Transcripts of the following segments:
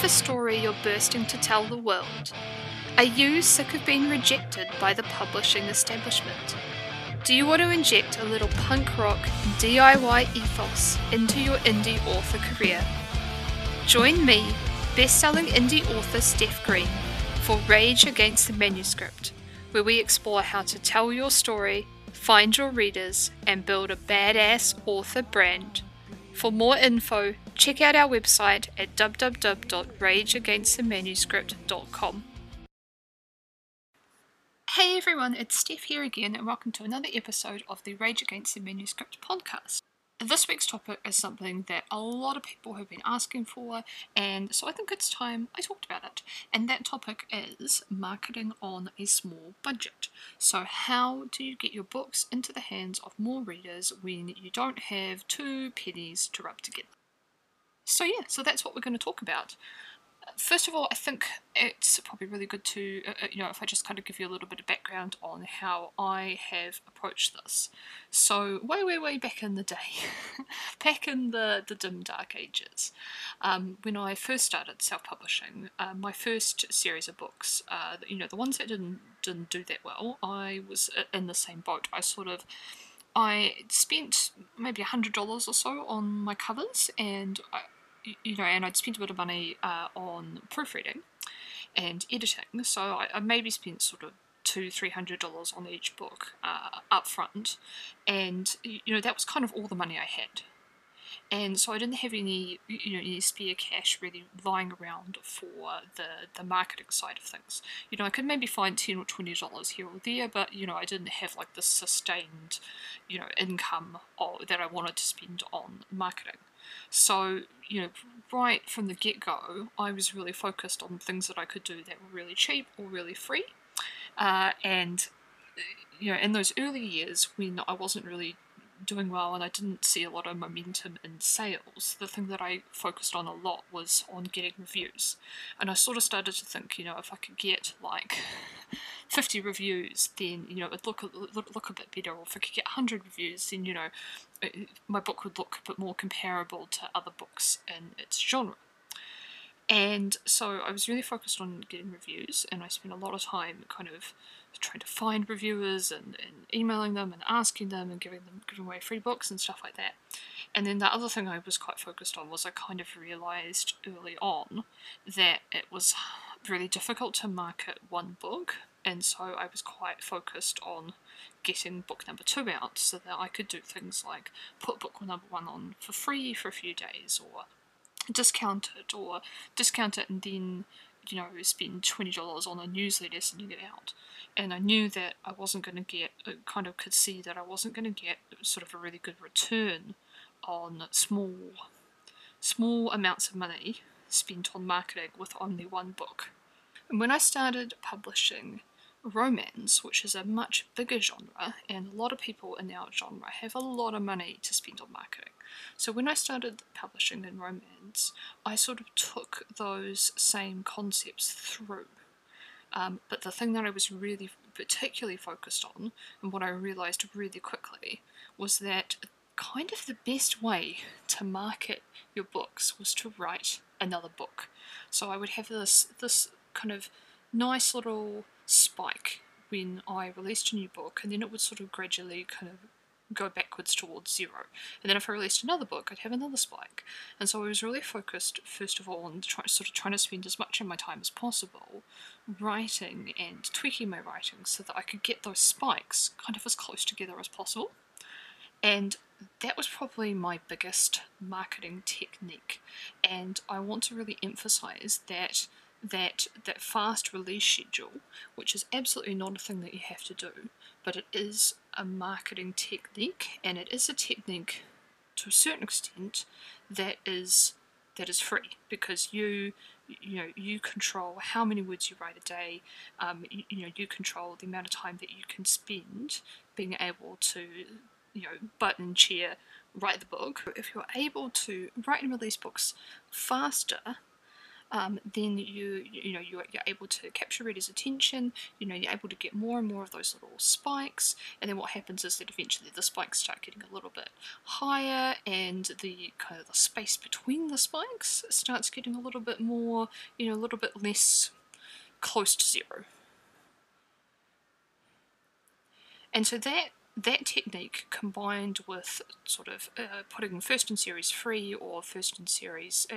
have a story you're bursting to tell the world? Are you sick of being rejected by the publishing establishment? Do you want to inject a little punk rock DIY ethos into your indie author career? Join me, best-selling indie author Steff Green, for Rage Against the Manuscript, where we explore how to tell your story, find your readers, and build a badass author brand. For more info, check out our website at www.rageagainstthemanuscript.com. Hey everyone, it's Steff here again, and welcome to another episode of the Rage Against the Manuscript podcast. This week's topic is something that a lot of people have been asking for, and so I think it's time I talked about it. And that topic is marketing on a small budget. So, how do you get your books into the hands of more readers when you don't have two pennies to rub together? So, yeah, so that's what we're going to talk about first of all, I think it's probably really good to, uh, uh, you know, if I just kind of give you a little bit of background on how I have approached this. So, way, way, way back in the day, back in the, the dim, dark ages, um, when I first started self publishing, uh, my first series of books, uh, you know, the ones that didn't, didn't do that well, I was uh, in the same boat. I sort of I spent maybe hundred dollars or so on my covers, and I, you know, and I'd spent a bit of money uh, on proofreading and editing, so I, I maybe spent sort of two, three hundred dollars on each book uh, up front, and you know that was kind of all the money I had and so I didn't have any you know any spare cash really lying around for the the marketing side of things. You know, I could maybe find ten or twenty dollars here or there, but you know, I didn't have like the sustained you know income that I wanted to spend on marketing. So you know, right from the get go, I was really focused on things that I could do that were really cheap or really free, uh, and you know, in those early years when I wasn't really doing well and I didn't see a lot of momentum in sales, the thing that I focused on a lot was on getting reviews. And I sort of started to think, you know, if I could get like 50 reviews, then, you know, it'd look, look, look a bit better. Or if I could get 100 reviews, then, you know, it, my book would look a bit more comparable to other books in its genre. And so I was really focused on getting reviews, and I spent a lot of time kind of trying to find reviewers and, and emailing them and asking them and giving them giving away free books and stuff like that. And then the other thing I was quite focused on was I kind of realized early on that it was really difficult to market one book, and so I was quite focused on getting book number two out so that I could do things like put book number one on for free for a few days or discount it or discount it and then you know spend $20 on a newsletter sending it out and I knew that I wasn't going to get, I kind of could see that I wasn't going to get sort of a really good return on small, small amounts of money spent on marketing with only one book. And when I started publishing romance, which is a much bigger genre, and a lot of people in our genre have a lot of money to spend on marketing. So when I started publishing in romance, I sort of took those same concepts through um, but the thing that I was really particularly focused on, and what I realised really quickly, was that kind of the best way to market your books was to write another book. So I would have this this kind of nice little spike when I released a new book, and then it would sort of gradually kind of go backwards towards zero. And then if I released another book, I'd have another spike. And so I was really focused, first of all, on try, sort of trying to spend as much of my time as possible writing and tweaking my writing so that I could get those spikes kind of as close together as possible. And that was probably my biggest marketing technique. And I want to really emphasize that that that fast release schedule, which is absolutely not a thing that you have to do, but it is a marketing technique, and it is a technique to a certain extent that is that is free because you you know you control how many words you write a day um, you, you, know you control the amount of time that you can spend being able to you know button chair write the book. If you're able to write and release books faster um, then you you know you're, you're able to capture readers' attention. You know you're able to get more and more of those little spikes, and then what happens is that eventually the spikes start getting a little bit higher, and the kind of the space between the spikes starts getting a little bit more, you know, a little bit less close to zero. And so that that technique combined with sort of uh, putting first in series free or first in series, uh,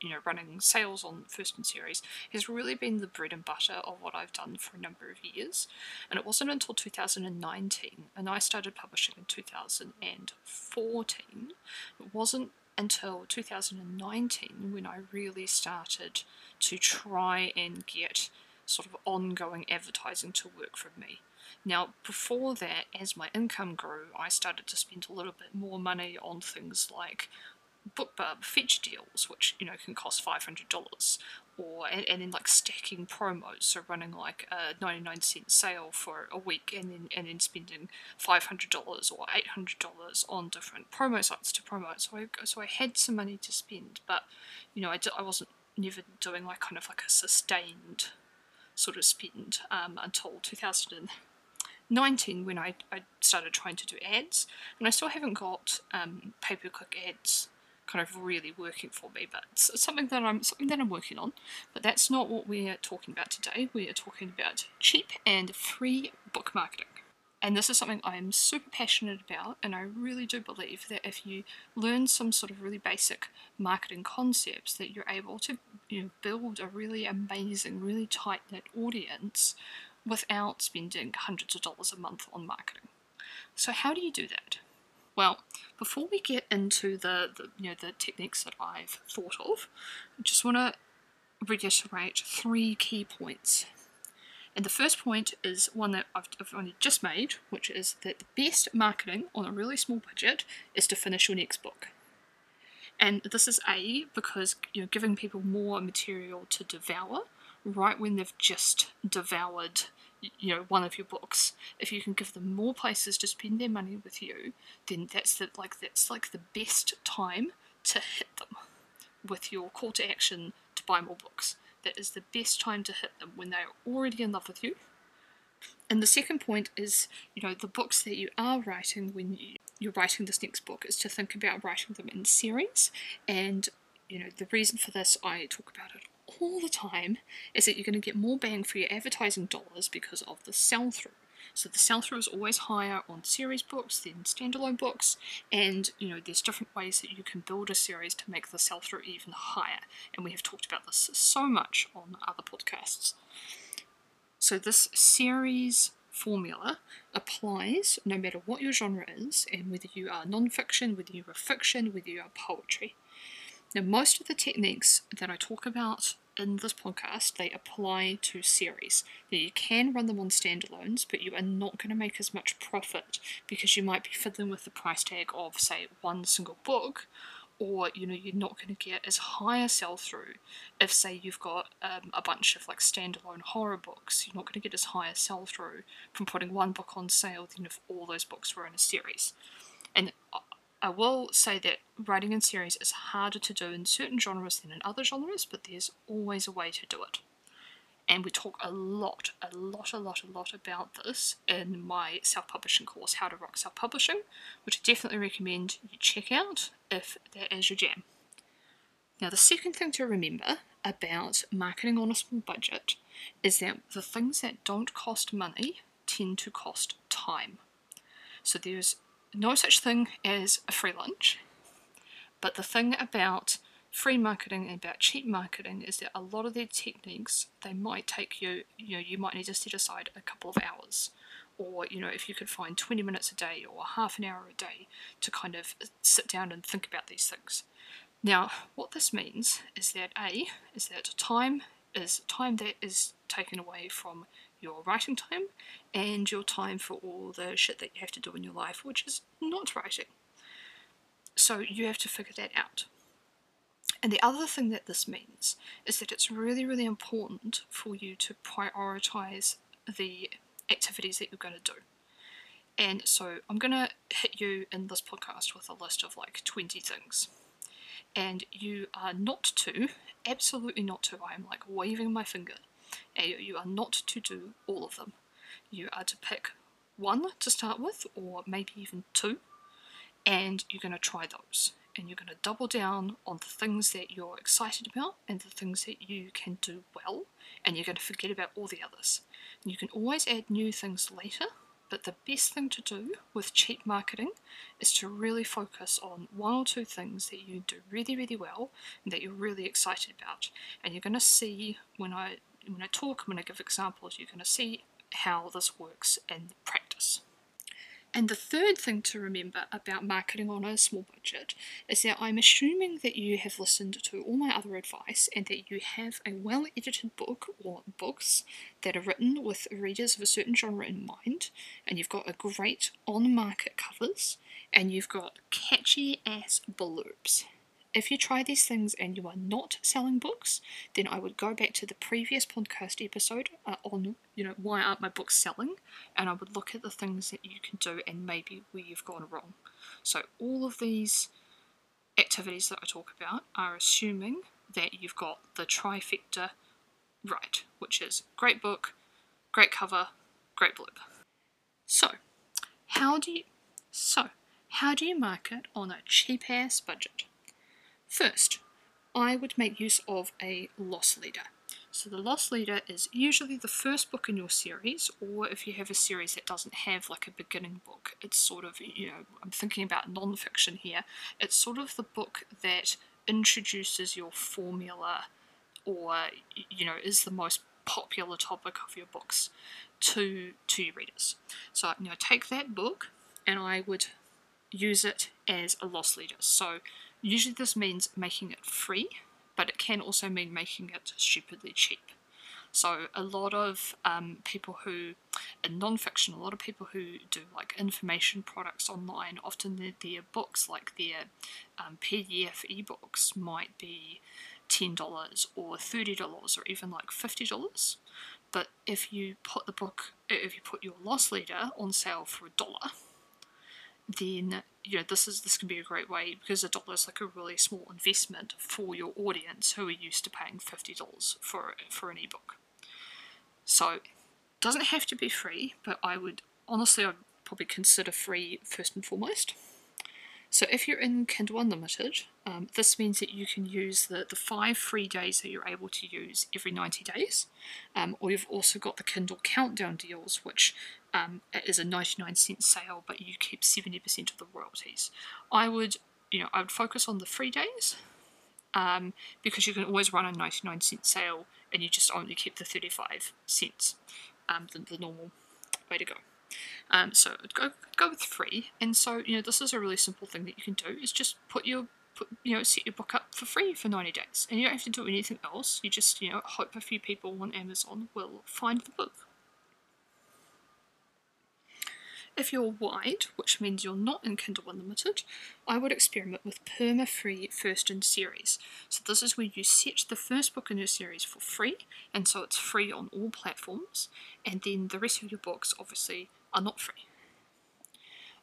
you know, running sales on first in series has really been the bread and butter of what I've done for a number of years. And it wasn't until 2019, and I started publishing in 2014. It wasn't until 2019 when I really started to try and get sort of ongoing advertising to work for me. Now, before that, as my income grew, I started to spend a little bit more money on things like BookBub fetch deals, which you know can cost five hundred dollars, or and, and then like stacking promos, so running like a ninety nine cent sale for a week, and then and then spending five hundred dollars or eight hundred dollars on different promo sites to promote. So I so I had some money to spend, but you know I, I wasn't never doing like kind of like a sustained sort of spend um, until two thousand 19 when I, I started trying to do ads, and I still haven't got um, pay-per-click ads kind of really working for me, but it's something that I'm something that I'm working on. But that's not what we're talking about today. We are talking about cheap and free book marketing. And this is something I'm super passionate about, and I really do believe that if you learn some sort of really basic marketing concepts, that you're able to you know, build a really amazing, really tight knit audience without spending hundreds of dollars a month on marketing. So how do you do that? Well, before we get into the, the you know the techniques that I've thought of, I just want to reiterate three key points. And the first point is one that I've, I've only just made, which is that the best marketing on a really small budget is to finish your next book. And this is A, because you know giving people more material to devour right when they've just devoured you know one of your books. If you can give them more places to spend their money with you then that's the like that's like the best time to hit them with your call to action to buy more books. That is the best time to hit them when they're already in love with you. And the second point is you know the books that you are writing when you, you're writing this next book is to think about writing them in series. And you know the reason for this i talk about it all the time is that you're going to get more bang for your advertising dollars because of the sell through. So the sell through is always higher on series books than standalone books, and you know there's different ways that you can build a series to make the sell through even higher. And we have talked about this so much on other podcasts. So this series formula applies no matter what your genre is, and whether you are non-fiction, whether you are fiction, whether you are poetry. Now, most of the techniques that I talk about in this podcast, they apply to series. Now, you can run them on standalones, but you are not going to make as much profit because you might be fiddling with the price tag of, say, one single book, or you know you're not going to get as high a sell through if say you've got um, a bunch of like standalone horror books you're not going to get as high a sell through from putting one book on sale than if all those books were in a series and uh, I will say that writing in series is harder to do in certain genres than in other genres, but there's always a way to do it. And we talk a lot, a lot, a lot, a lot about this in my self publishing course, How to Rock Self Publishing, which I definitely recommend you check out if that is your jam. Now, the second thing to remember about marketing on a small budget is that the things that don't cost money tend to cost time. So there's no such thing as a free lunch. But the thing about free marketing and about cheap marketing is that a lot of their techniques they might take you you know you might need to set aside a couple of hours or you know if you could find 20 minutes a day or half an hour a day to kind of sit down and think about these things now what this means is that a is that time is time that is taken away from your writing time and your time for all the shit that you have to do in your life, which is not writing. So you have to figure that out. And the other thing that this means is that it's really, really important for you to prioritize the activities that you're going to do. And so I'm going to hit you in this podcast with a list of like 20 things. and you are not to, absolutely not to, I am like waving my finger, you are not to do all of them. You are to pick one to start with, or maybe even two, and you're going to try those. And you're going to double down on the things that you're excited about and the things that you can do well, and you're going to forget about all the others. And you can always add new things later, but the best thing to do with cheap marketing is to really focus on one or two things that you do really, really well and that you're really excited about. And you're going to see when I when I talk, when I give examples, you're going to see how this works in practice. And the third thing to remember about marketing on a small budget is that I'm assuming that you have listened to all my other advice and that you have a well edited book or books that are written with readers of a certain genre in mind, and you've got a great on market covers, and you've got catchy ass blurbs. If you try these things and you are not selling books, then I would go back to the previous podcast episode uh, on, you know, why aren't my books selling, and I would look at the things that you can do and maybe where you've gone wrong. So all of these activities that I talk about are assuming that you've got the trifecta right, which is great book, great cover, great blurb. So, how do you so how do you market on a cheap ass budget? First, I would make use of a loss leader. So the loss leader is usually the first book in your series, or if you have a series that doesn't have like a beginning book, it's sort of, you know, I'm thinking about non-fiction here, it's sort of the book that introduces your formula or, you know, is the most popular topic of your books to to your readers. So you know, take that book and I would use it as a loss leader. So Usually this means making it free, but it can also mean making it stupidly cheap. So a lot of um, people who, in non-fiction, a lot of people who do like information products online, often their, their books, like their um, PDF ebooks, might be $10 or $30 or even like $50. But if you put the book, if you put your loss leader on sale for a dollar, then you know this is this can be a great way because a dollar is like a really small investment for your audience who are used to paying fifty dollars for for an ebook. So it doesn't have to be free, but I would honestly I'd probably consider free first and foremost. So if you're in Kindle Unlimited, um, this means that you can use the, the five free days that you're able to use every 90 days. Um, or you've also got the Kindle Countdown deals, which um, is a 99 cent sale, but you keep 70% of the royalties. I would, you know, I would focus on the free days um, because you can always run a 99 cent sale and you just only keep the 35 cents, um, the, the normal way to go. Um, so go go with free. And so you know this is a really simple thing that you can do is just put your put you know set your book up for free for 90 days, and you don't have to do anything else. You just you know hope a few people on Amazon will find the book. If you're wide, which means you're not in Kindle Unlimited, I would experiment with perma-free first in series. So this is where you set the first book in your series for free, and so it's free on all platforms, and then the rest of your books obviously are not free.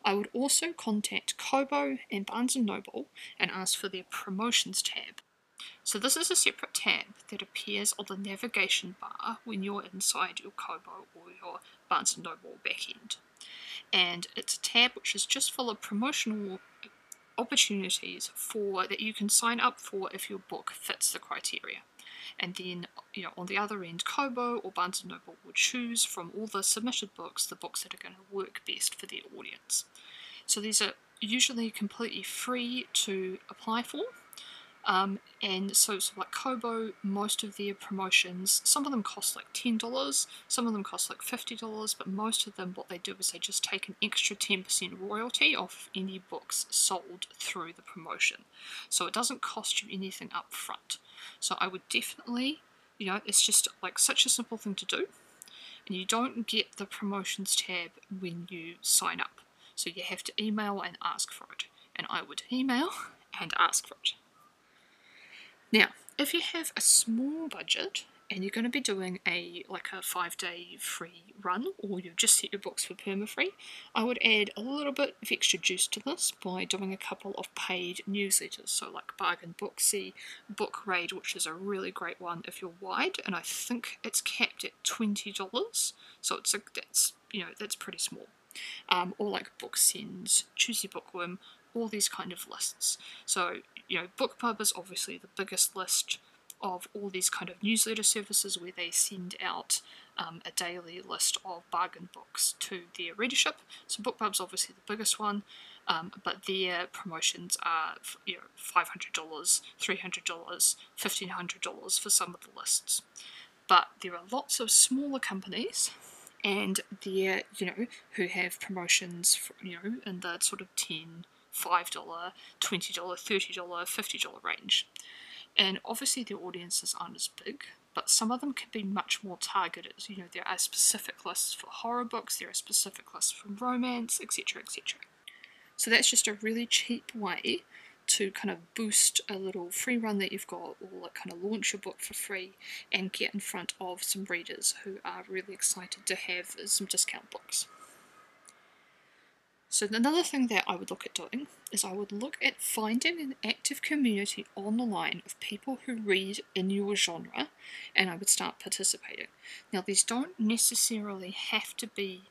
I would also contact Kobo and Barnes & Noble and ask for their promotions tab. So this is a separate tab that appears on the navigation bar when you're inside your Kobo or your Barnes & Noble backend and it's a tab which is just full of promotional opportunities for that you can sign up for if your book fits the criteria. And then, you know, on the other end, Kobo or Barnes & Noble will choose from all the submitted books the books that are going to work best for their audience. So these are usually completely free to apply for, um, and so, so like Kobo, most of their promotions, some of them cost like $10, some of them cost like $50, but most of them, what they do is they just take an extra 10% royalty off any books sold through the promotion. So it doesn't cost you anything up front. So I would definitely, you know, it's just like such a simple thing to do. And you don't get the promotions tab when you sign up. So you have to email and ask for it. And I would email and ask for it. Now, if you have a small budget and you're going to be doing a like a five day free run or you've just set your books for perma free i would add a little bit of extra juice to this by doing a couple of paid newsletters. So like bargain booksy book raid which is a really great one if you're wide and i think it's capped at $20 so it's a that's you know that's pretty small. Um, or like book sends choosy bookworm all these kind of lists. So you know BookBub is obviously the biggest list of all these kind of newsletter services where they send out um, a daily list of bargain books to their readership. So BookBub's obviously the biggest one, um, but their promotions are you know five hundred dollars, three hundred dollars, fifteen hundred dollars for some of the lists. But there are lots of smaller companies and they're you know who have promotions for, you know in the sort of 10 $5 $20 $30 $50 range and obviously the audiences aren't as big, but some of them can be much more targeted. You know, there are specific lists for horror books, there are specific lists for romance, etc., etc. So that's just a really cheap way to kind of boost a little free run that you've got or kind of launch your book for free and get in front of some readers who are really excited to have some discount books. So another thing that I would look at doing is I would look at finding an active community online of people who read in your genre and I would start participating. Now these don't necessarily have to be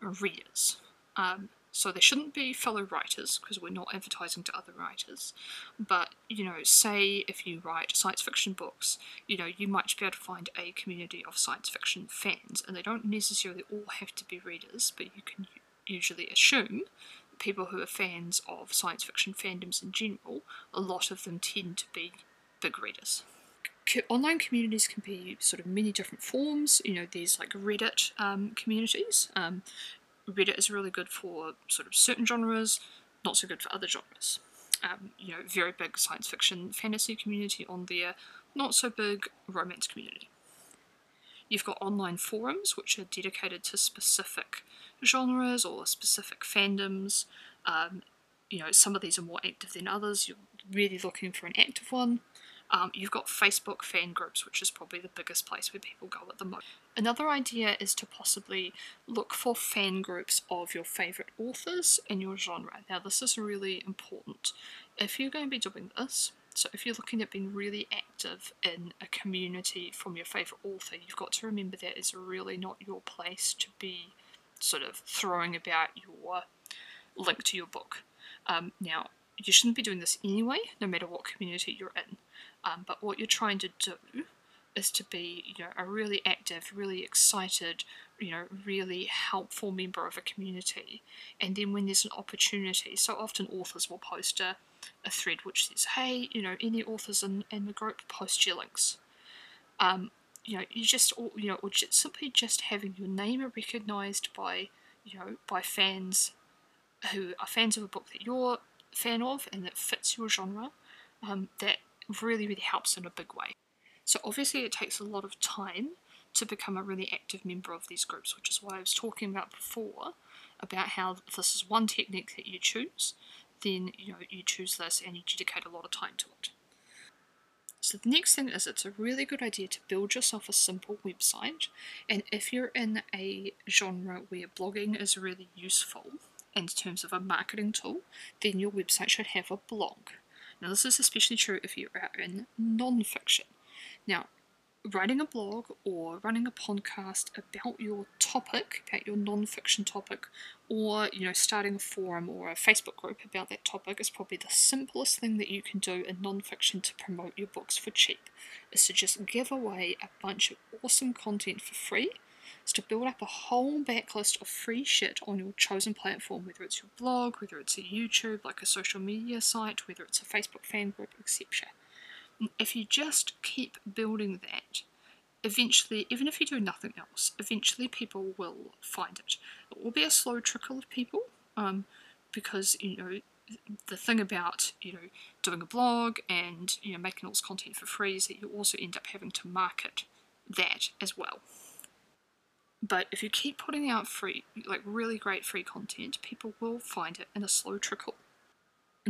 readers. Um, so they shouldn't be fellow writers because we're not advertising to other writers. But, you know, say if you write science fiction books, you know, you might be able to find a community of science fiction fans, and they don't necessarily all have to be readers, but you can usually assume people who are fans of science fiction fandoms in general, a lot of them tend to be big readers. Online communities can be sort of many different forms. You know, there's like Reddit um, communities. Um, Reddit is really good for sort of certain genres, not so good for other genres. Um, you know, very big science fiction fantasy community on there, not so big romance community. You've got online forums which are dedicated to specific genres or specific fandoms. Um, you know, some of these are more active than others. You're really looking for an active one. Um, you've got Facebook fan groups, which is probably the biggest place where people go at the moment. Another idea is to possibly look for fan groups of your favourite authors in your genre. Now, this is really important. If you're going to be doing this, so if you're looking at being really active in a community from your favourite author, you've got to remember that it's really not your place to be sort of throwing about your link to your book. Um, now, you shouldn't be doing this anyway, no matter what community you're in. Um, but what you're trying to do is to be, you know, a really active, really excited, you know, really helpful member of a community. And then when there's an opportunity, so often authors will post a, a thread which says, hey, you know, any authors in, in the group, post your links. Um, you know, you just, you know, or just simply just having your name recognised by, you know, by fans who are fans of a book that you're a fan of and that fits your genre, um, that really, really helps in a big way. So obviously it takes a lot of time to become a really active member of these groups, which is what I was talking about before, about how this is one technique that you choose, then you know you choose this and you dedicate a lot of time to it. So the next thing is it's a really good idea to build yourself a simple website and if you're in a genre where blogging is really useful in terms of a marketing tool, then your website should have a blog. Now this is especially true if you are in non-fiction. Now, writing a blog or running a podcast about your topic, about your non-fiction topic, or you know, starting a forum or a Facebook group about that topic is probably the simplest thing that you can do in non-fiction to promote your books for cheap. Is to just give away a bunch of awesome content for free. Is to build up a whole backlist of free shit on your chosen platform, whether it's your blog, whether it's a YouTube, like a social media site, whether it's a Facebook fan group, etc if you just keep building that, eventually, even if you do nothing else, eventually people will find it. It will be a slow trickle of people, um, because you know the thing about you know doing a blog and you know making all this content for free is that you also end up having to market that as well. But if you keep putting out free, like really great free content, people will find it in a slow trickle.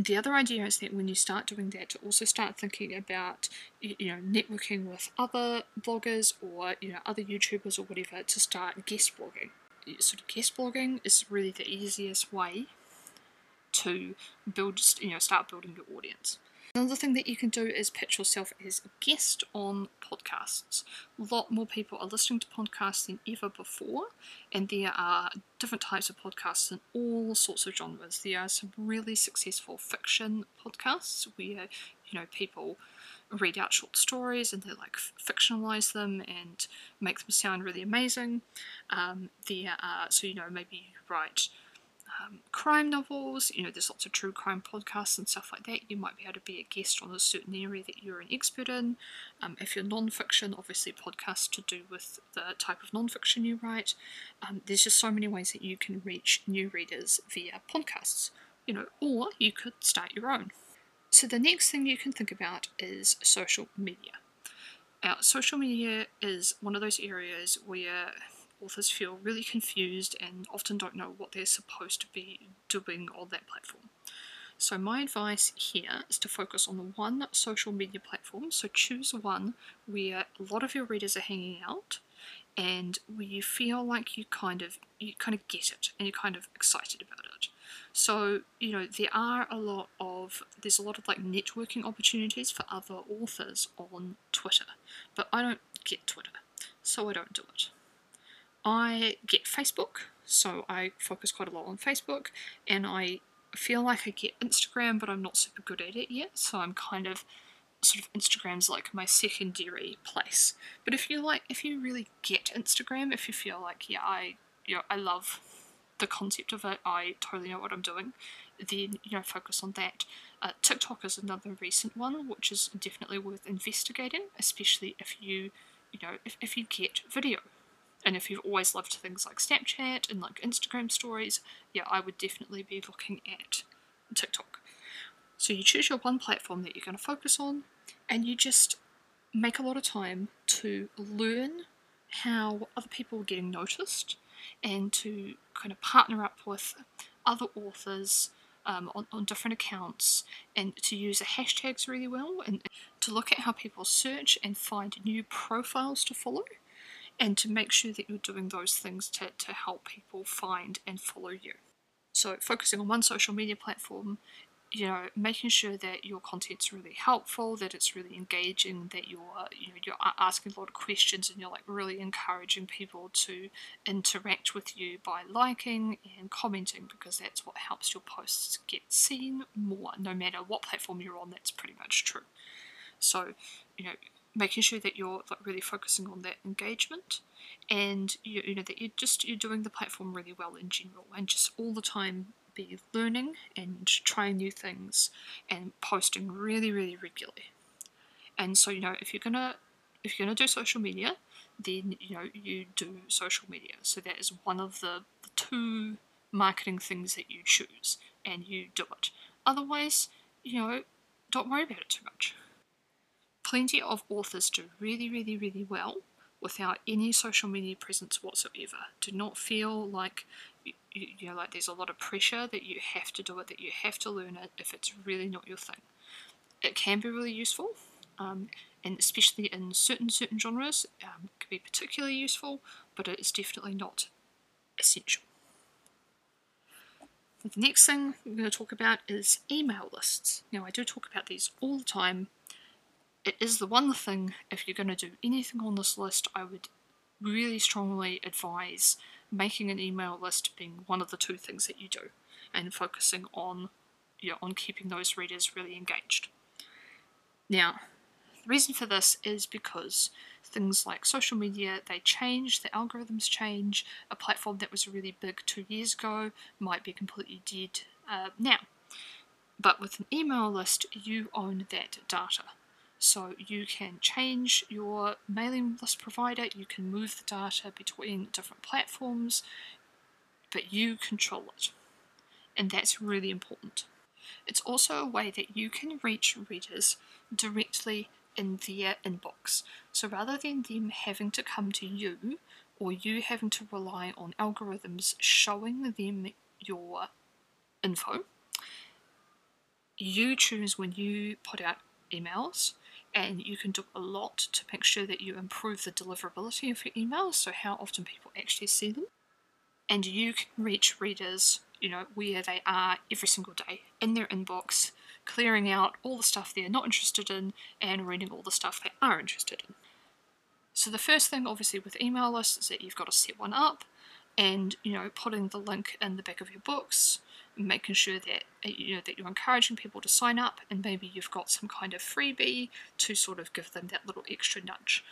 The other idea is that when you start doing that, to also start thinking about you know networking with other bloggers or you know other YouTubers or whatever to start guest blogging. Sort of guest blogging is really the easiest way to build you know start building your audience. Another thing that you can do is pitch yourself as a guest on podcasts. A lot more people are listening to podcasts than ever before, and there are different types of podcasts in all sorts of genres. There are some really successful fiction podcasts where you know people read out short stories and they like fictionalize them and make them sound really amazing. Um, there are so you know maybe you write um, crime novels, you know, there's lots of true crime podcasts and stuff like that. You might be able to be a guest on a certain area that you're an expert in. Um, if you're non-fiction, obviously podcasts to do with the type of non-fiction you write. Um, there's just so many ways that you can reach new readers via podcasts, you know, or you could start your own. So the next thing you can think about is social media. Now, social media is one of those areas where authors feel really confused and often don't know what they're supposed to be doing on that platform. So, my advice here is to focus on the one social media platform. So, choose one where a lot of your readers are hanging out and where you feel like you kind of you kind of get it and you're kind of excited about it. So, you know, there are a lot of there's a lot of like networking opportunities for other authors on Twitter, but I don't get Twitter, so I don't do it. I get Facebook, so I focus quite a lot on Facebook, and I feel like I get Instagram, but I'm not super good at it yet, so I'm kind of sort of Instagram's like my secondary place. But if you like, if you really get Instagram, if you feel like, yeah, I, you know, I love the concept of it, I totally know what I'm doing, then, you know, focus on that. Uh, TikTok is another recent one, which is definitely worth investigating, especially if you, you know, if, if you get video. And if you've always loved things like Snapchat and like Instagram stories, yeah, I would definitely be looking at TikTok. So you choose your one platform that you're going to focus on, and you just make a lot of time to learn how other people are getting noticed and to kind of partner up with other authors um, on, on different accounts and to use the hashtags really well and to look at how people search and find new profiles to follow and to make sure that you're doing those things to, to help people find and follow you. So, focusing on one social media platform, you know, making sure that your content's really helpful, that it's really engaging, that you're you know you're asking a lot of questions and you're like really encouraging people to interact with you by liking and commenting because that's what helps your posts get seen more. No matter what platform you're on, that's pretty much true. So, you know, making sure that you're like really focusing on that engagement and you, you know that you're just you're doing the platform really well in general and just all the time be learning and trying new things and posting really really regularly. And so you know if you're gonna if you're gonna do social media then you know you do social media. So that is one of the, the two marketing things that you choose and you do it. Otherwise you know don't worry about it too much Plenty of authors do really, really, really well without any social media presence whatsoever. Do not feel like you, you know like there's a lot of pressure that you have to do it, that you have to learn it if it's really not your thing. It can be really useful, um, and especially in certain certain genres, um, can be particularly useful, but it is definitely not essential. The next thing we're going to talk about is email lists. Now, I do talk about these all the time it is the one thing, if you're going to do anything on this list, I would really strongly advise making an email list being one of the two things that you do and focusing on you know, on keeping those readers really engaged. Now, the reason for this is because things like social media they change, the algorithms change. A platform that was really big two years ago might be completely dead uh, now. But with an email list, you own that data. So you can change your mailing list provider, you can move the data between different platforms, but you control it. And that's really important. It's also a way that you can reach readers directly in their inbox. So rather than them having to come to you or you having to rely on algorithms showing them your info, you choose when you put out emails and you can do a lot to make sure that you improve the deliverability of your emails, so how often people actually see them. And you can reach readers, you know, where they are every single day in their inbox, clearing out all the stuff they're not interested in and reading all the stuff they are interested in. So the first thing obviously with email lists is that you've got to set one up and you know putting the link in the back of your books making sure that uh, you know that you're encouraging people to sign up and maybe you've got some kind of freebie to sort of give them that little extra nudge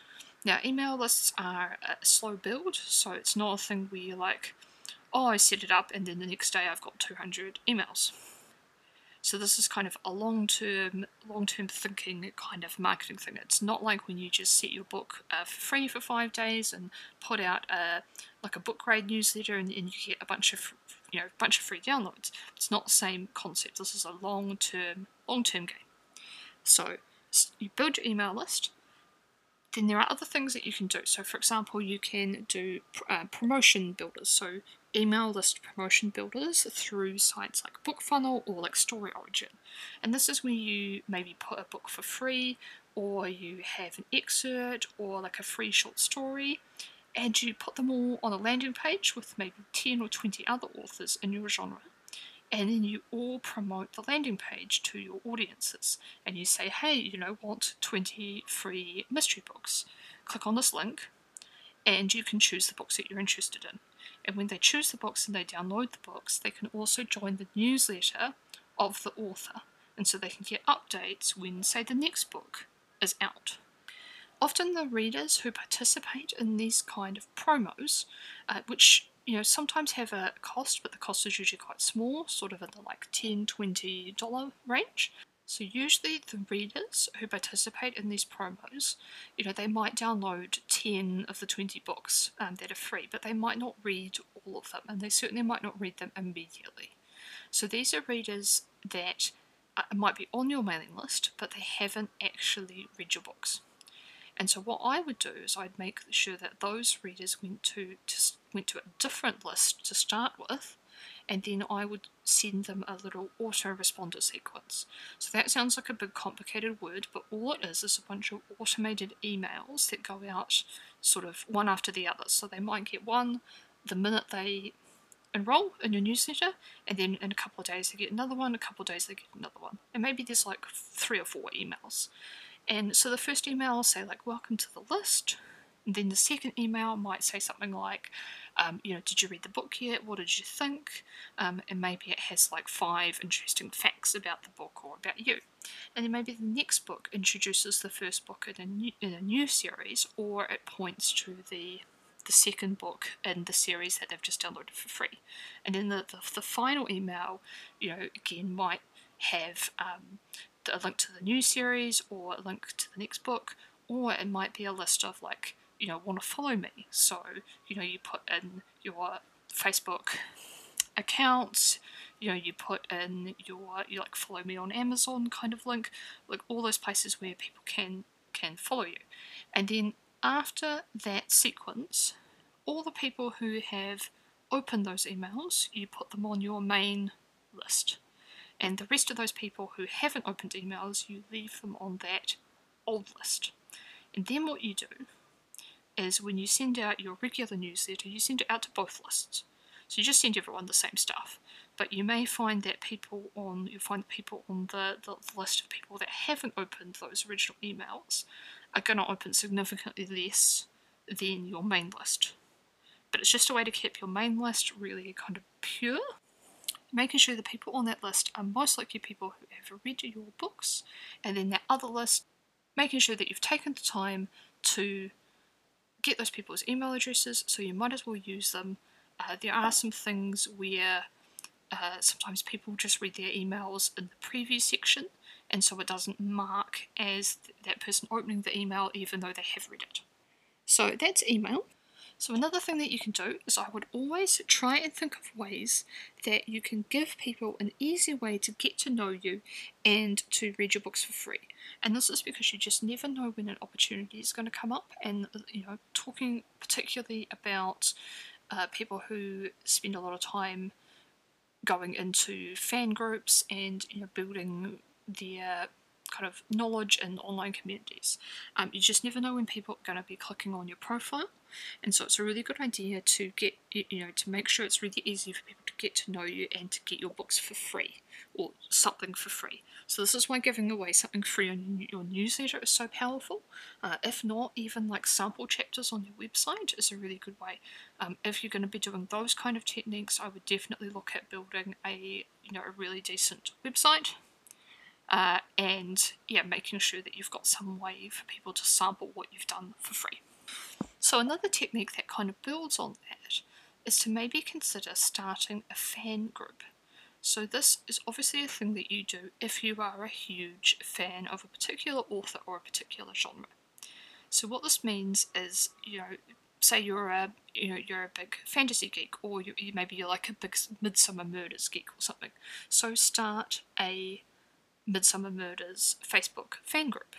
now email lists are a slow build so it's not a thing where you're like oh i set it up and then the next day i've got 200 emails so this is kind of a long-term, long-term thinking kind of marketing thing. It's not like when you just set your book uh, for free for five days and put out a like a book raid newsletter and, and you get a bunch of you know a bunch of free downloads. It's not the same concept. This is a long-term, long-term game. So you build your email list. Then there are other things that you can do. So, for example, you can do uh, promotion builders. So email list promotion builders through sites like BookFunnel or like Story Origin. And this is where you maybe put a book for free, or you have an excerpt, or like a free short story, and you put them all on a landing page with maybe 10 or 20 other authors in your genre. And then you all promote the landing page to your audiences. And you say, hey, you know, want 20 free mystery books. Click on this link, and you can choose the books that you're interested in. And when they choose the books and they download the books, they can also join the newsletter of the author. And so they can get updates when, say, the next book is out. Often the readers who participate in these kind of promos, uh, which you know sometimes have a cost, but the cost is usually quite small, sort of in the like 10 20 dollar range. So usually the readers who participate in these promos, you know, they might download 10 of the 20 books um, that are free, but they might not read all of them, and they certainly might not read them immediately. So these are readers that uh, might be on your mailing list, but they haven't actually read your books. And so what I would do is I'd make sure that those readers went to, to went to a different list to start with, and then I would send them a little autoresponder sequence. So that sounds like a big complicated word, but all it is is a bunch of automated emails that go out sort of one after the other. So they might get one the minute they enroll in your newsletter, and then in a couple of days they get another one, a couple of days they get another one. And maybe there's like three or four emails. And so the first email will say like welcome to the list, and then the second email might say something like um, you know, did you read the book yet? What did you think? Um, and maybe it has like five interesting facts about the book or about you. And then maybe the next book introduces the first book in a new, in a new series, or it points to the the second book in the series that they've just downloaded for free. And then the, the, the final email, you know, again might have um, a link to the new series or a link to the next book, or it might be a list of like you know want to follow me. So you know you put in your facebook accounts you know you put in your you like follow me on amazon kind of link like all those places where people can can follow you. And then after that sequence all the people who have opened those emails you put them on your main list and the rest of those people who haven't opened emails you leave them on that old list and then what you do is when you send out your regular newsletter, you send it out to both lists. So you just send everyone the same stuff. But you may find that people on you find people on the, the list of people that haven't opened those original emails are going to open significantly less than your main list. But it's just a way to keep your main list really kind of pure, making sure the people on that list are most likely people who have read your books, and then that other list, making sure that you've taken the time to get those people's email addresses, so you might as well use them. Uh, there are some things where uh, sometimes people just read their emails in the preview section, and so it doesn't mark as th- that person opening the email even though they have read it. So that's email. So another thing that you can do is I would always try and think of ways that you can give people an easy way to get to know you and to read your books for free. And this is because you just never know when an opportunity is going to come up. And you know, talking particularly about uh, people who spend a lot of time going into fan groups and you know building their kind of knowledge in online communities. Um, you just never know when people are going to be clicking on your profile, and so it's a really good idea to get you know to make sure it's really easy for people to get to know you and to get your books for free or something for free. So this is why giving away something free on your newsletter is so powerful. Uh, if not, even like sample chapters on your website is a really good way. Um, if you're going to be doing those kind of techniques, I would definitely look at building a you know a really decent website uh, and yeah, making sure that you've got some way for people to sample what you've done for free. So another technique that kind of builds on that is to maybe consider starting a fan group. So this is obviously a thing that you do if you are a huge fan of a particular author or a particular genre. So what this means is, you know, say you're a you know you're a big fantasy geek or you, maybe you're like a big Midsomer Murders geek or something. So start a Midsomer Murders Facebook fan group.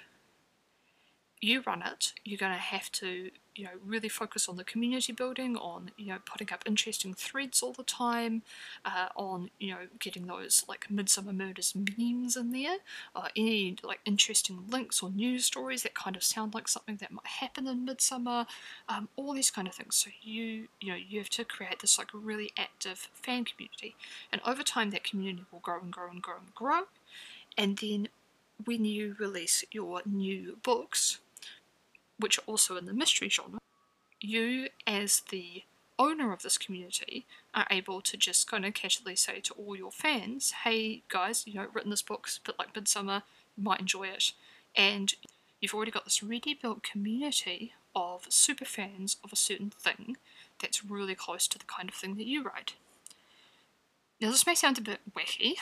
You run it, you're going to have to, you know, really focus on the community building, on, you know, putting up interesting threads all the time, uh, on, you know, getting those, like, Midsomer Murders memes in there, uh, any, like, interesting links or news stories that kind of sound like something that might happen in Midsomer, um, all these kind of things. So you, you know, you have to create this, like, really active fan community. And over time, that community will grow and grow and grow and grow and then when you release your new books, which are also in the mystery genre, you as the owner of this community are able to just kind of casually say to all your fans, hey guys, you know, written this book, but like Midsomer, you might enjoy it. And you've already got this ready built community of super fans of a certain thing that's really close to the kind of thing that you write. Now this may sound a bit wacky,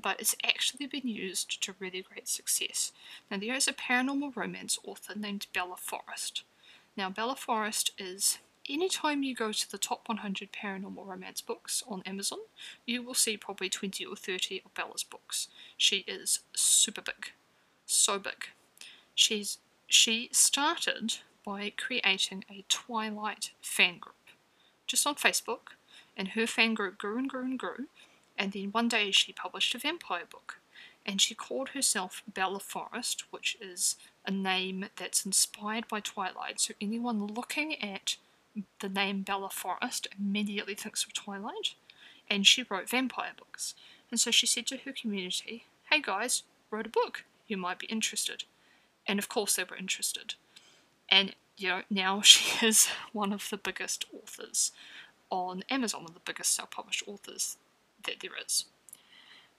but it's actually been used to really great success. Now there is a paranormal romance author named Bella Forrest. Now Bella Forrest is anytime you go to the top 100 paranormal romance books on Amazon, you will see probably 20 or 30 of Bella's books. She is super big, so big. She's she started by creating a Twilight fan group just on Facebook, and her fan group grew and grew and grew and then one day she published a vampire book, and she called herself Bella Forrest, which is a name that's inspired by Twilight. So anyone looking at the name Bella Forrest immediately thinks of Twilight, and she wrote vampire books. And so she said to her community, Hey guys, wrote a book, you might be interested. And of course they were interested. And you know, now she is one of the biggest authors on Amazon, one of the biggest self published authors that there is.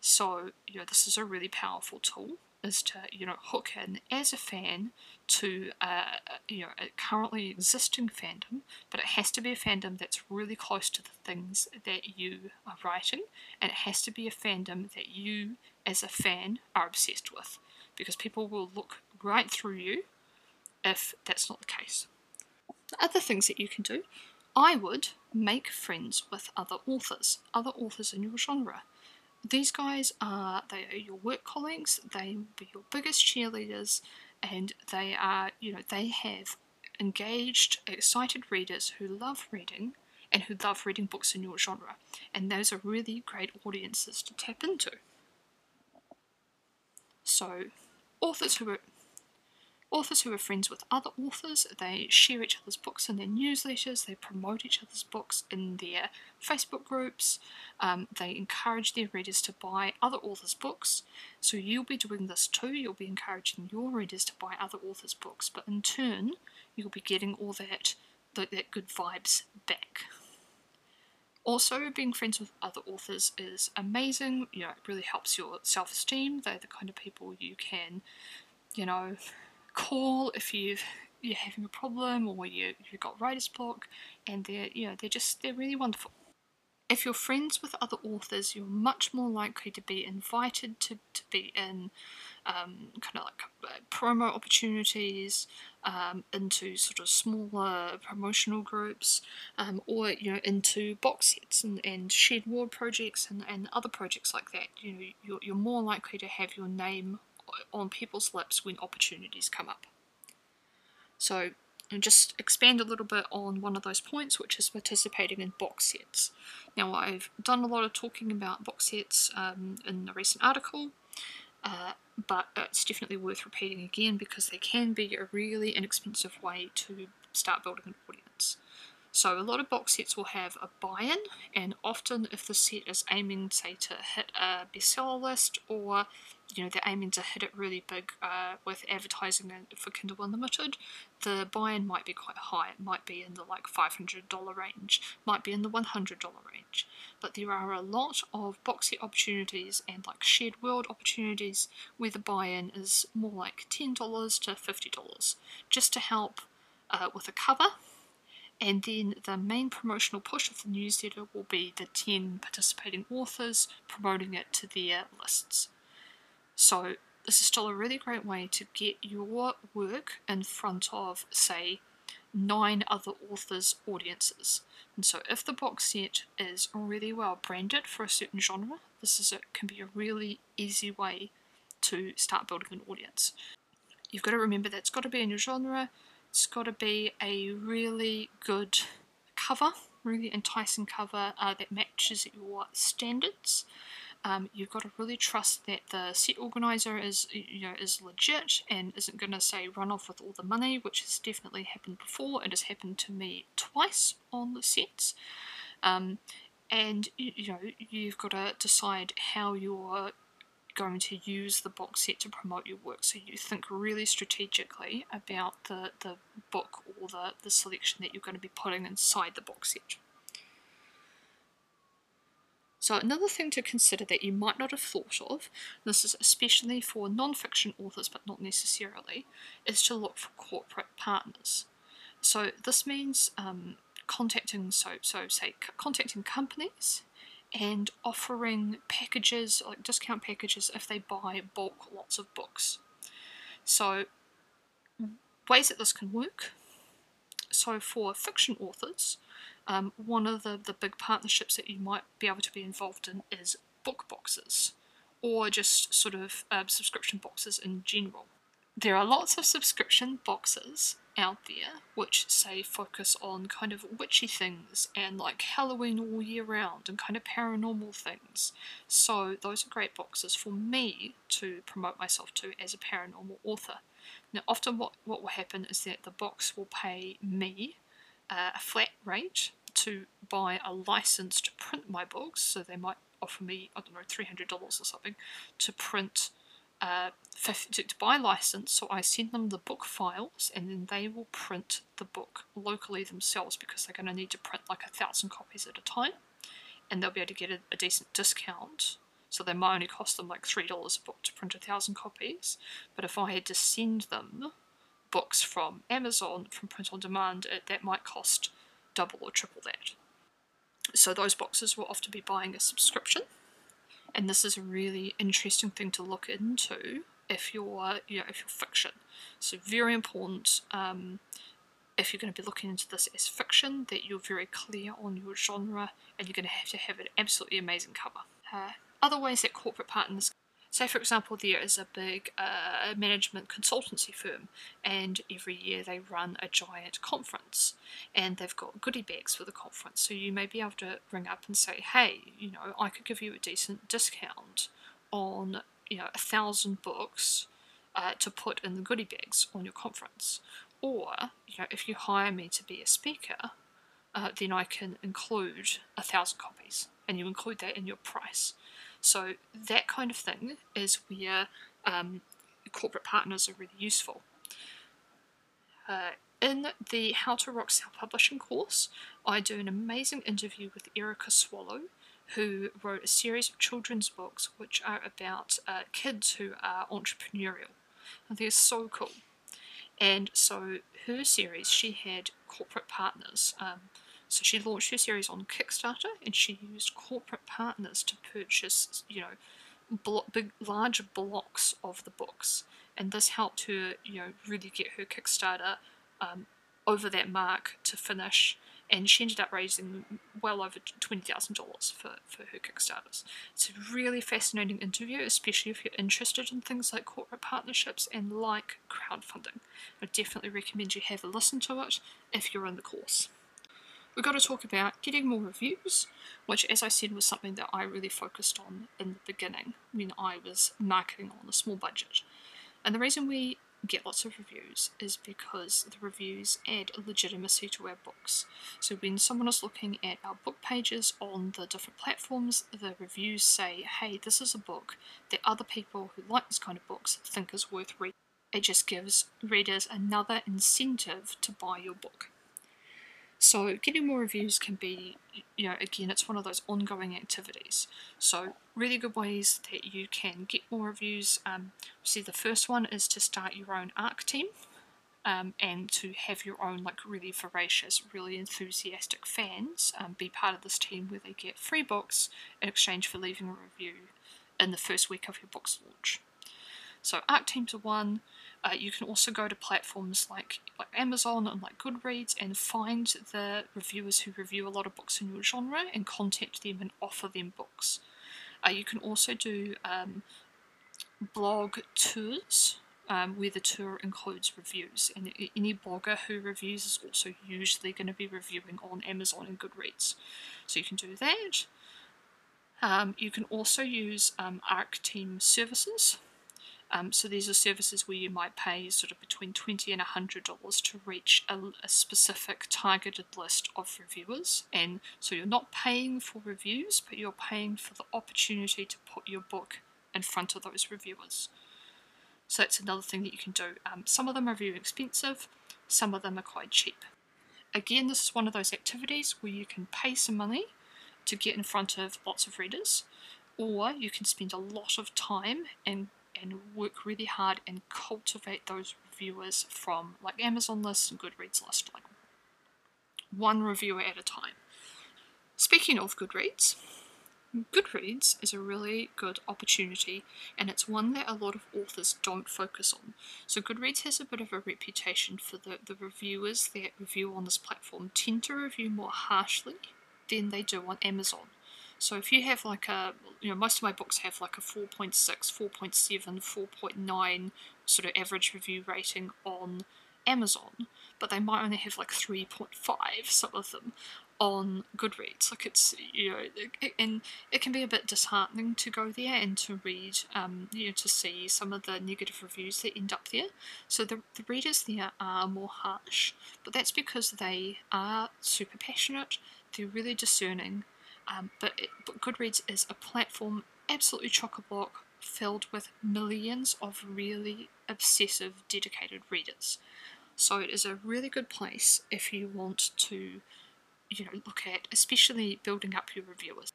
So, you know, this is a really powerful tool is to, you know, hook in as a fan to, uh, you know, a currently existing fandom, but it has to be a fandom that's really close to the things that you are writing, and it has to be a fandom that you, as a fan, are obsessed with, because people will look right through you if that's not the case. Other things that you can do I would make friends with other authors, other authors in your genre. These guys are they are your work colleagues, they will be your biggest cheerleaders, and they are, you know, they have engaged, excited readers who love reading and who love reading books in your genre. And those are really great audiences to tap into. So, authors who are authors who are friends with other authors, they share each other's books in their newsletters, they promote each other's books in their Facebook groups, um, they encourage their readers to buy other authors' books. So you'll be doing this too, you'll be encouraging your readers to buy other authors' books, but in turn, you'll be getting all that, that, that good vibes back. Also, being friends with other authors is amazing. You know, it really helps your self esteem. They're the kind of people you can, you know, call if you've you're having a problem or you you've got writer's block and they're you know they're just they're really wonderful. If you're friends with other authors, you're much more likely to be invited to, to be in um, kind of like uh, promo opportunities, um, into sort of smaller promotional groups, um, or you know into box sets and, and shared world projects and, and other projects like that. You know, you're, you're more likely to have your name on people's lips when opportunities come up. So and just expand a little bit on one of those points, which is participating in box sets. Now, I've done a lot of talking about box sets um, in a recent article, uh, but it's definitely worth repeating again because they can be a really inexpensive way to start building an audience. So a lot of box sets will have a buy-in, and often if the set is aiming, say, to hit a bestseller list, or you know they're aiming to hit it really big uh, with advertising for Kindle Unlimited, the buy-in might be quite high. It might be in the like $500 range, might be in the $100 range. But there are a lot of boxy opportunities and like shared world opportunities where the buy-in is more like $10 to $50, just to help uh, with a cover and then the main promotional push of the newsletter will be the 10 participating authors promoting it to their lists. So, this is still a really great way to get your work in front of, say, nine other authors' audiences. And so, if the box set is really well branded for a certain genre, this is a, can be a really easy way to start building an audience. You've got to remember that it's got to be in your genre, it's got to be a really good cover, really enticing cover uh, that matches your standards. Um, you've got to really trust that the set organizer is you know is legit and isn't going to say run off with all the money, which has definitely happened before. It has happened to me twice on the sets. Um, and you know you've got to decide how you're going to use the box set to promote your work. So you think really strategically about the, the book or the, the selection that you're going to be putting inside the box set. So another thing to consider that you might not have thought of, and this is especially for non-fiction authors but not necessarily, is to look for corporate partners. So this means um, contacting so so say contacting companies and offering packages, like discount packages, if they buy bulk lots of books. So, ways that this can work. So, for fiction authors, um, one of the, the big partnerships that you might be able to be involved in is book boxes, or just sort of uh, subscription boxes in general. There are lots of subscription boxes out there which say focus on kind of witchy things and like Halloween all year round and kind of paranormal things. So those are great boxes for me to promote myself to as a paranormal author. Now often what, what will happen is that the box will pay me uh, a flat rate to buy a license to print my books, so they might offer me, I don't know, $300 or something to print uh, to buy license, so I send them the book files and then they will print the book locally themselves because they're going to need to print like a thousand copies at a time and they'll be able to get a, a decent discount. So they might only cost them like $3 a book to print a thousand copies, but if I had to send them books from Amazon from print on demand, it, that might cost double or triple that. So those boxes will often be buying a subscription. And this is a really interesting thing to look into if you're you know if you're fiction. So very important um, if you're going to be looking into this as fiction that you're very clear on your genre and you're going to have to have an absolutely amazing cover. Uh, other ways that corporate partners Say, for example, there is a big uh, management consultancy firm, and every year they run a giant conference, and they've got goodie bags for the conference. So you may be able to ring up and say, hey, you know, I could give you a decent discount on, you know, a thousand books uh, to put in the goodie bags on your conference. Or, you know, if you hire me to be a speaker, uh, then I can include a thousand copies, and you include that in your price. So that kind of thing is where um, corporate partners are really useful. Uh, in the How to Rock Self Publishing course, I do an amazing interview with Erica Swallow, who wrote a series of children's books which are about uh, kids who are entrepreneurial. And they're so cool. And so her series, she had corporate partners. Um, so she launched her series on Kickstarter, and she used corporate partners to purchase, you know, blo- big, large blocks of the books, and this helped her, you know, really get her Kickstarter um, over that mark to finish, and she ended up raising well over $20,000 for, for her Kickstarters. It's a really fascinating interview, especially if you're interested in things like corporate partnerships and like crowdfunding. I definitely recommend you have a listen to it if you're in the course. We've got to talk about getting more reviews, which, as I said, was something that I really focused on in the beginning when I was marketing on a small budget. And the reason we get lots of reviews is because the reviews add legitimacy to our books. So when someone is looking at our book pages on the different platforms, the reviews say, hey, this is a book that other people who like this kind of books think is worth reading. It just gives readers another incentive to buy your book. So getting more reviews can be, you know, again, it's one of those ongoing activities. So really good ways that you can get more reviews. Um, see, the first one is to start your own ARC team. Um, and to have your own like really voracious, really enthusiastic fans um, be part of this team where they get free books in exchange for leaving a review in the first week of your book's launch. So ARC teams are one. Uh, you can also go to platforms like, like Amazon and like Goodreads and find the reviewers who review a lot of books in your genre and contact them and offer them books. Uh, you can also do um, blog tours um, where the tour includes reviews, and any blogger who reviews is also usually going to be reviewing on Amazon and Goodreads. So you can do that. Um, you can also use um, ARC team services. Um, so these are services where you might pay sort of between 20 and $100 to reach a, a, specific targeted list of reviewers. And so you're not paying for reviews, but you're paying for the opportunity to put your book in front of those reviewers. So that's another thing that you can do. Um, some of them are very expensive, some of them are quite cheap. Again, this is one of those activities where you can pay some money to get in front of lots of readers, or you can spend a lot of time and work really hard and cultivate those reviewers from like Amazon list and Goodreads list, like one reviewer at a time. Speaking of Goodreads, Goodreads is a really good opportunity and it's one that a lot of authors don't focus on. So Goodreads has a bit of a reputation for the, the reviewers that review on this platform tend to review more harshly than they do on Amazon. So if you have like a, you know, most of my books have like a 4.6, 4.7, 4.9 sort of average review rating on Amazon, but they might only have like 3.5, some of them, on Goodreads. Like it's, you know, it, and it can be a bit disheartening to go there and to read, um, you know, to see some of the negative reviews that end up there. So the, the readers there are more harsh, but that's because they are super passionate, they're really discerning, um, but, it, but Goodreads is a platform absolutely chock-a-block filled with millions of really obsessive, dedicated readers. So it is a really good place if you want to, you know, look at especially building up your reviewers.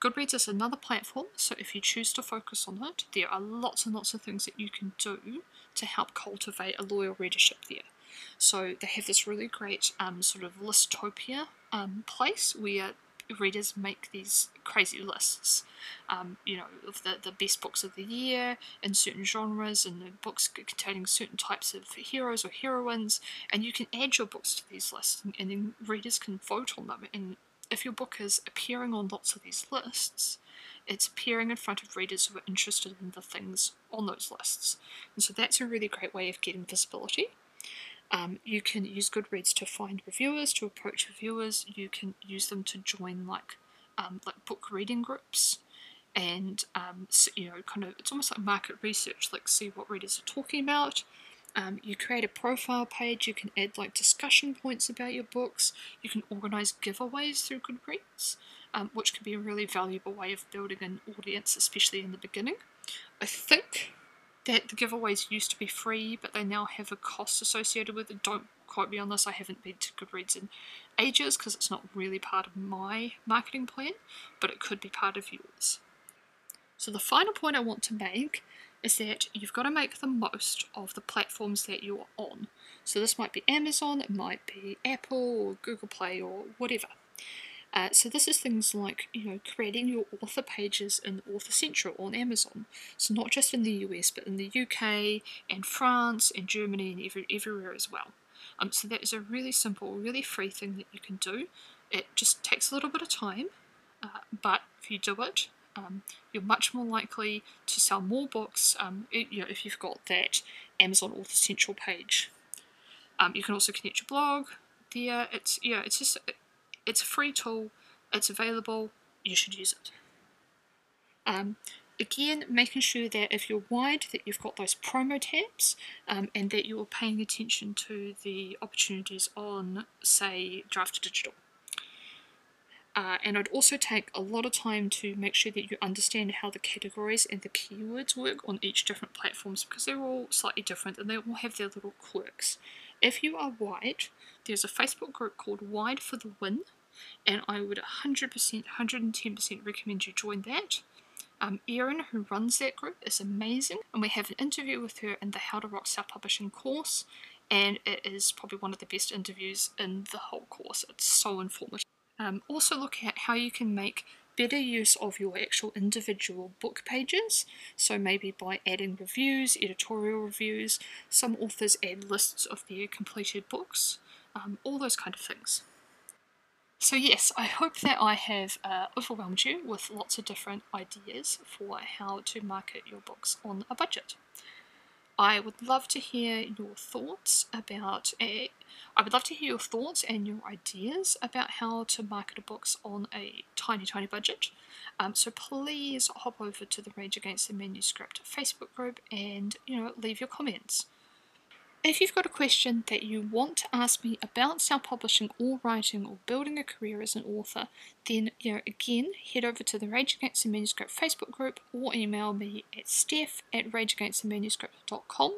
Goodreads is another platform, so if you choose to focus on it, there are lots and lots of things that you can do to help cultivate a loyal readership there. So they have this really great um, sort of listopia um, place where readers make these crazy lists, um, you know, of the, the best books of the year in certain genres and the books containing certain types of heroes or heroines, and you can add your books to these lists, and, and then readers can vote on them. And if your book is appearing on lots of these lists, it's appearing in front of readers who are interested in the things on those lists. And so that's a really great way of getting visibility. Um, you can use Goodreads to find reviewers, to approach reviewers. You can use them to join like um, like book reading groups, and um, so, you know, kind of it's almost like market research. Like see what readers are talking about. Um, you create a profile page. You can add like discussion points about your books. You can organize giveaways through Goodreads, um, which can be a really valuable way of building an audience, especially in the beginning. I think that the giveaways used to be free, but they now have a cost associated with it. Don't quote me on this, I haven't been to Goodreads in ages because it's not really part of my marketing plan, but it could be part of yours. So, the final point I want to make is that you've got to make the most of the platforms that you're on. So, this might be Amazon, it might be Apple or Google Play or whatever. Uh, so this is things like you know creating your author pages in Author Central on Amazon. So not just in the US, but in the UK and France and Germany and every, everywhere as well. Um, so that is a really simple, really free thing that you can do. It just takes a little bit of time, uh, but if you do it, um, you're much more likely to sell more books um, you know, if you've got that Amazon Author Central page. Um, you can also connect your blog there. It's yeah, it's just it's a free tool. It's available. You should use it. Um, again, making sure that if you're wide, that you've got those promo tabs um, and that you're paying attention to the opportunities on, say, Draft2Digital. Uh, and I'd also take a lot of time to make sure that you understand how the categories and the keywords work on each different platforms because they're all slightly different and they all have their little quirks. If you are wide, there's a Facebook group called Wide for the Win, and I would 100%, 110% recommend you join that. Um, Erin, who runs that group, is amazing, and we have an interview with her in the How to Rock Self Publishing course, and it is probably one of the best interviews in the whole course. It's so informative. Um, also look at how you can make better use of your actual individual book pages. So maybe by adding reviews, editorial reviews, some authors add lists of their completed books, um, all those kind of things. So yes, I hope that I have uh, overwhelmed you with lots of different ideas for how to market your books on a budget. I would love to hear your thoughts about a, I would love to hear your thoughts and your ideas about how to market a books on a tiny, tiny budget. Um, so please hop over to the Rage Against the Manuscript Facebook group and you know leave your comments. If you've got a question that you want to ask me about self-publishing or writing or building a career as an author, then you know, again, head over to the Rage Against the Manuscript Facebook group or email me at steff at rageagainstthemanuscript.com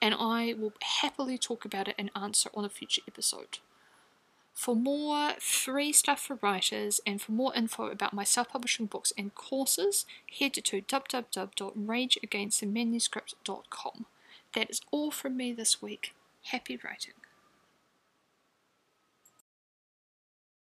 and I will happily talk about it and answer on a future episode. For more free stuff for writers and for more info about my self-publishing books and courses, head to www.rageagainstthemanuscript.com. That is all from me this week. Happy writing.